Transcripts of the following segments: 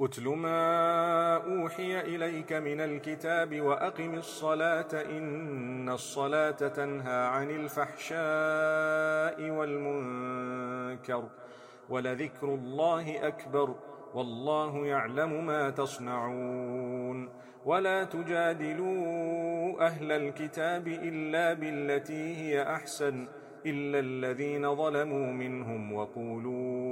اتل ما اوحي اليك من الكتاب واقم الصلاه ان الصلاه تنهى عن الفحشاء والمنكر ولذكر الله اكبر والله يعلم ما تصنعون ولا تجادلوا أهل الكتاب الا بالتي هي احسن إلا الذين ظلموا منهم وقولوا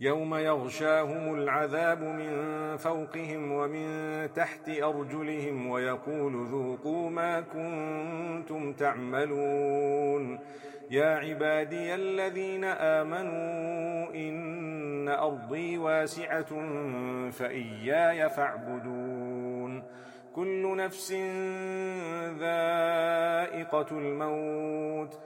يوم يغشاهم العذاب من فوقهم ومن تحت أرجلهم ويقول ذوقوا ما كنتم تعملون. يا عبادي الذين آمنوا إن أرضي واسعة فإياي فاعبدون. كل نفس ذائقة الموت.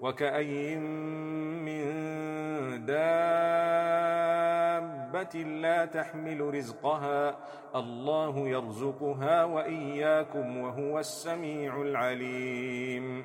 وكأي من دابة لا تحمل رزقها. الله يرزقها وإياكم وهو السميع العليم.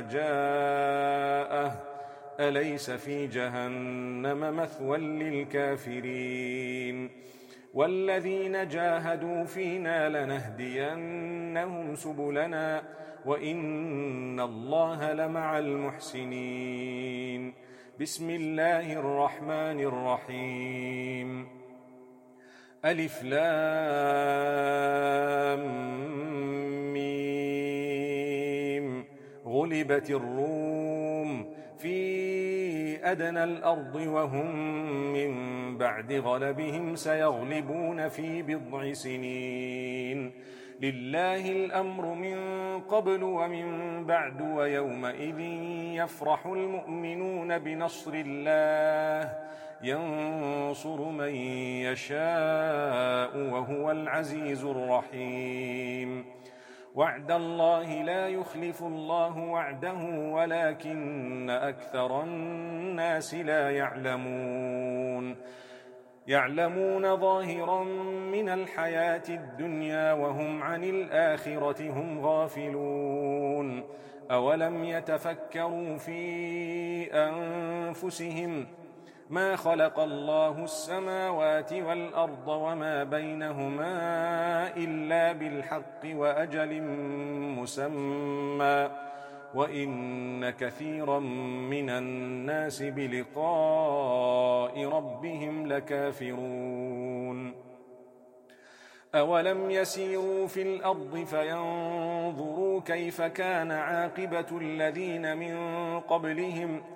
جاءه. أليس في جهنم مثوى للكافرين؟ والذين جاهدوا فينا لنهدينهم سبلنا وإن الله لمع المحسنين. بسم الله الرحمن الرحيم. ألف لام. غلبت الروم في أدنى الأرض وهم من بعد غلبهم سيغلبون في بضع سنين. لله الأمر من قبل ومن بعد ويومئذ يفرح المؤمنون بنصر الله. ينصر من يشاء وهو العزيز الرحيم. وعد الله لا يخلف الله وعده ولكن أكثر الناس لا يعلمون. يعلمون ظاهرا من الحياة الدنيا وهم عن الآخرة هم غافلون. أولم يتفكروا في أنفسهم ما خلق الله السماوات والأرض وما بينهما إلا بالحق وأجل مسمى وإن كثيرا من الناس بلقاء ربهم لكافرون أولم يسيروا في الأرض فينظروا كيف كان عاقبة الذين من قبلهم ؟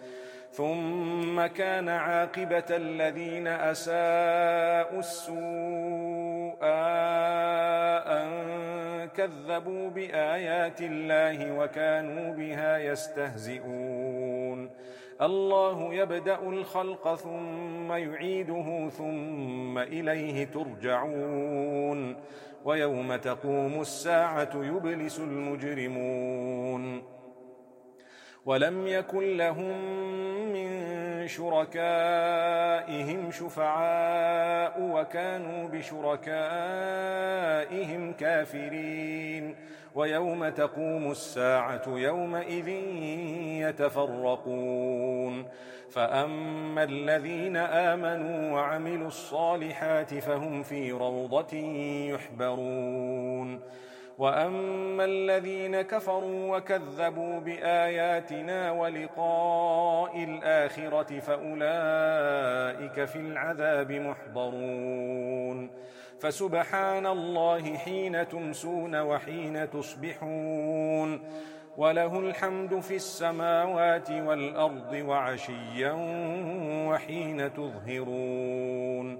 ثم كان عاقبة الذين أساءوا السوء أن كذبوا بآيات الله وكانوا بها يستهزئون. الله يبدأ الخلق ثم يعيده ثم إليه ترجعون. ويوم تقوم الساعة يبلس المجرمون. ولم يكن لهم من شركائهم شفعاء وكانوا بشركائهم كافرين. ويوم تقوم الساعة يومئذ يتفرقون. فأما الذين آمنوا وعملوا الصالحات فهم في روضة يحبرون. وأما الذين كفروا وكذبوا بآياتنا ولقاء الآخرة فأولئك في العذاب محضرون فسبحان الله حين تمسون وحين تصبحون وله الحمد في السماوات والأرض وعشيا وحين تظهرون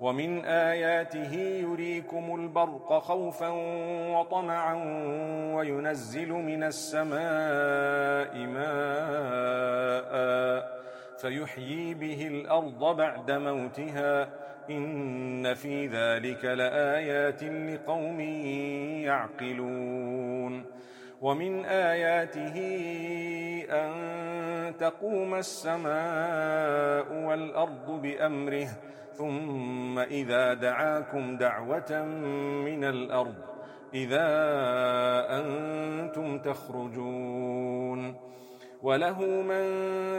ومن آياته يريكم البرق خوفا وطمعا وينزل من السماء ماء فيحيي به الأرض بعد موتها إن في ذلك لآيات لقوم يعقلون ومن آياته أن تقوم السماء والأرض بأمره ثم إذا دعاكم دعوة من الأرض إذا أنتم تخرجون. وله من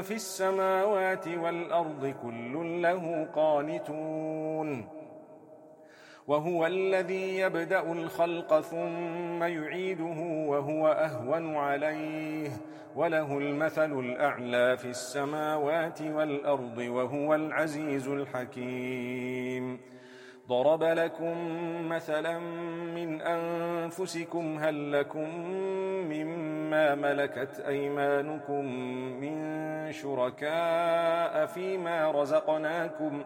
في السماوات والأرض كل له قانتون. وهو الذي يبدأ الخلق ثم يعيده وهو أهون عليه. وله المثل الأعلى في السماوات والأرض وهو العزيز الحكيم. ضرب لكم مثلا من أنفسكم هل لكم مما ملكت أيمانكم من شركاء فيما رزقناكم ۖ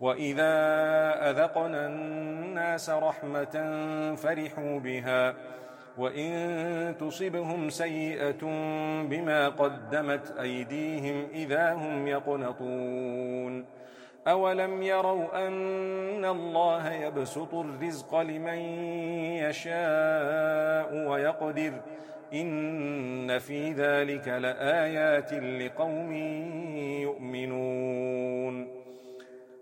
وإذا أذقنا الناس رحمة فرحوا بها وإن تصبهم سيئة بما قدمت أيديهم إذا هم يقنطون أولم يروا أن الله يبسط الرزق لمن يشاء ويقدر إن في ذلك لآيات لقوم يؤمنون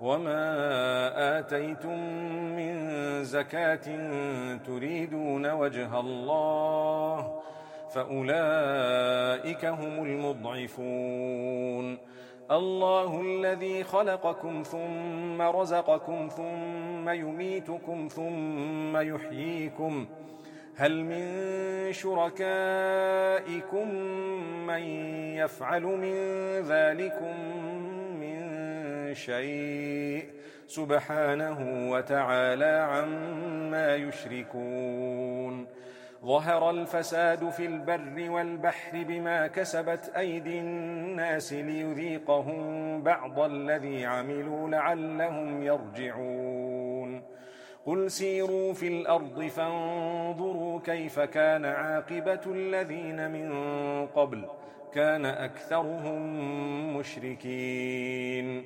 وما آتيتم من زكاة تريدون وجه الله فأولئك هم المضعفون الله الذي خلقكم ثم رزقكم ثم يميتكم ثم يحييكم هل من شركائكم من يفعل من ذلكم شيء سبحانه وتعالى عما يشركون. ظهر الفساد في البر والبحر بما كسبت أيدي الناس ليذيقهم بعض الذي عملوا لعلهم يرجعون. قل سيروا في الأرض فانظروا كيف كان عاقبة الذين من قبل كان أكثرهم مشركين.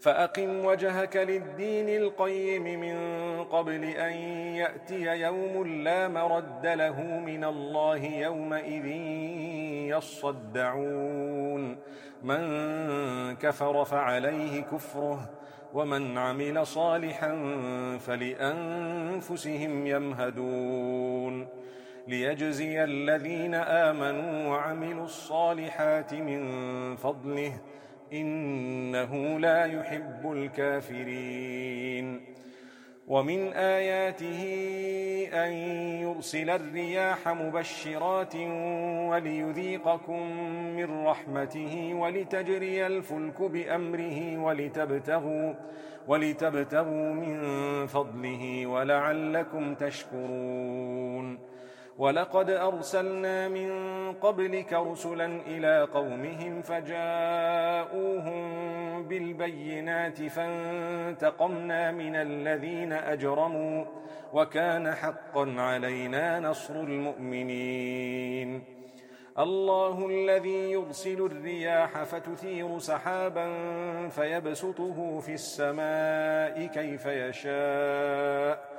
فأقم وجهك للدين القيم من قبل أن يأتي يوم لا مرد له من الله يومئذ يصدعون. من كفر فعليه كفره ومن عمل صالحا فلأنفسهم يمهدون. ليجزي الذين آمنوا وعملوا الصالحات من فضله إنه لا يحب الكافرين. ومن آياته أن يرسل الرياح مبشرات وليذيقكم من رحمته ولتجري الفلك بأمره ولتبتغوا, ولتبتغوا من فضله ولعلكم تشكرون. ولقد أرسلنا من قبلك رسلا إلى قومهم فجاءوهم بالبينات فانتقمنا من الذين أجرموا وكان حقا علينا نصر المؤمنين. الله الذي يرسل الرياح فتثير سحابا فيبسطه في السماء كيف يشاء.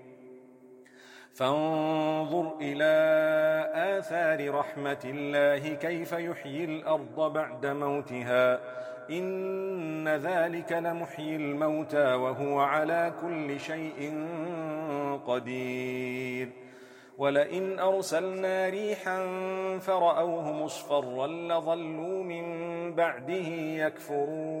فانظر إلى آثار رحمة الله كيف يحيي الأرض بعد موتها. إن ذلك لمحيي الموتى وهو على كل شيء قدير. ولئن أرسلنا ريحا فرأوه مصفرا لظلوا من بعده يكفرون.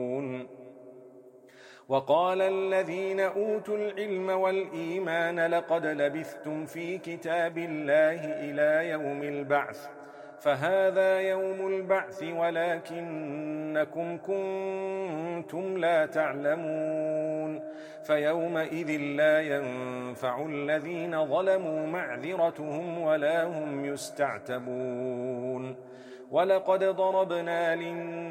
وقال الذين أوتوا العلم والإيمان لقد لبثتم في كتاب الله إلى يوم البعث فهذا يوم البعث ولكنكم كنتم لا تعلمون فيومئذ لا ينفع الذين ظلموا معذرتهم ولا هم يستعتبون ولقد ضربنا للناس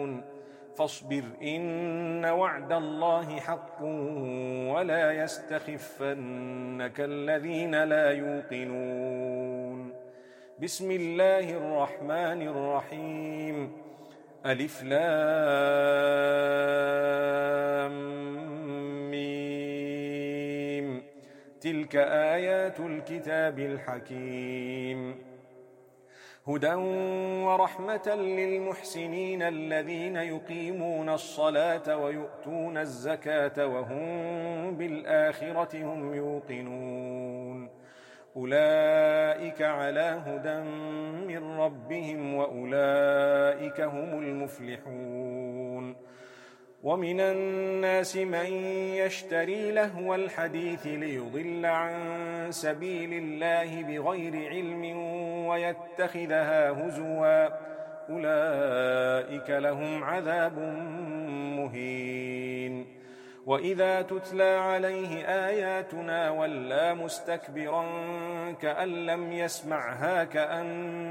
فاصبر إن وعد الله حق ولا يستخفنك الذين لا يوقنون. بسم الله الرحمن الرحيم. ألف لام ميم. تلك آيات الكتاب الحكيم. هدى ورحمة للمحسنين الذين يقيمون الصلاة ويؤتون الزكاة وهم بالآخرة هم يوقنون. أولئك على هدى من ربهم وأولئك هم المفلحون. ومن الناس من يشتري لهو الحديث ليضل عن سبيل الله بغير علم ويتخذها هزوا. أولئك لهم عذاب مهين. وإذا تتلى عليه آياتنا ولا مستكبرا كأن لم يسمعها كأن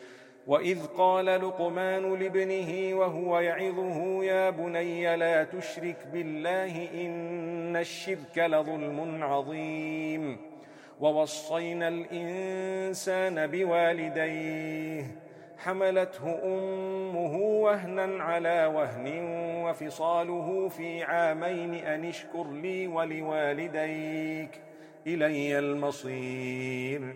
وإذ قال لقمان لابنه وهو يعظه يا بني لا تشرك بالله إن الشرك لظلم عظيم. ووصينا الإنسان بوالديه حملته أمه وهنا على وهن وفصاله في عامين أن اشكر لي ولوالديك إلي المصير.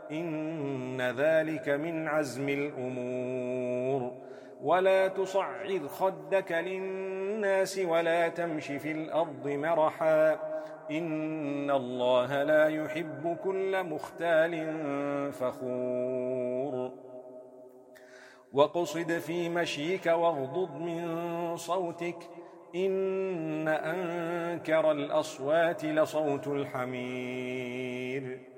إن ذلك من عزم الأمور. ولا تصعد خدك للناس ولا تمش في الأرض مرحاً. إن الله لا يحب كل مختال فخور. وقصد في مشيك واغضض من صوتك. إن أنكر الأصوات لصوت الحمير.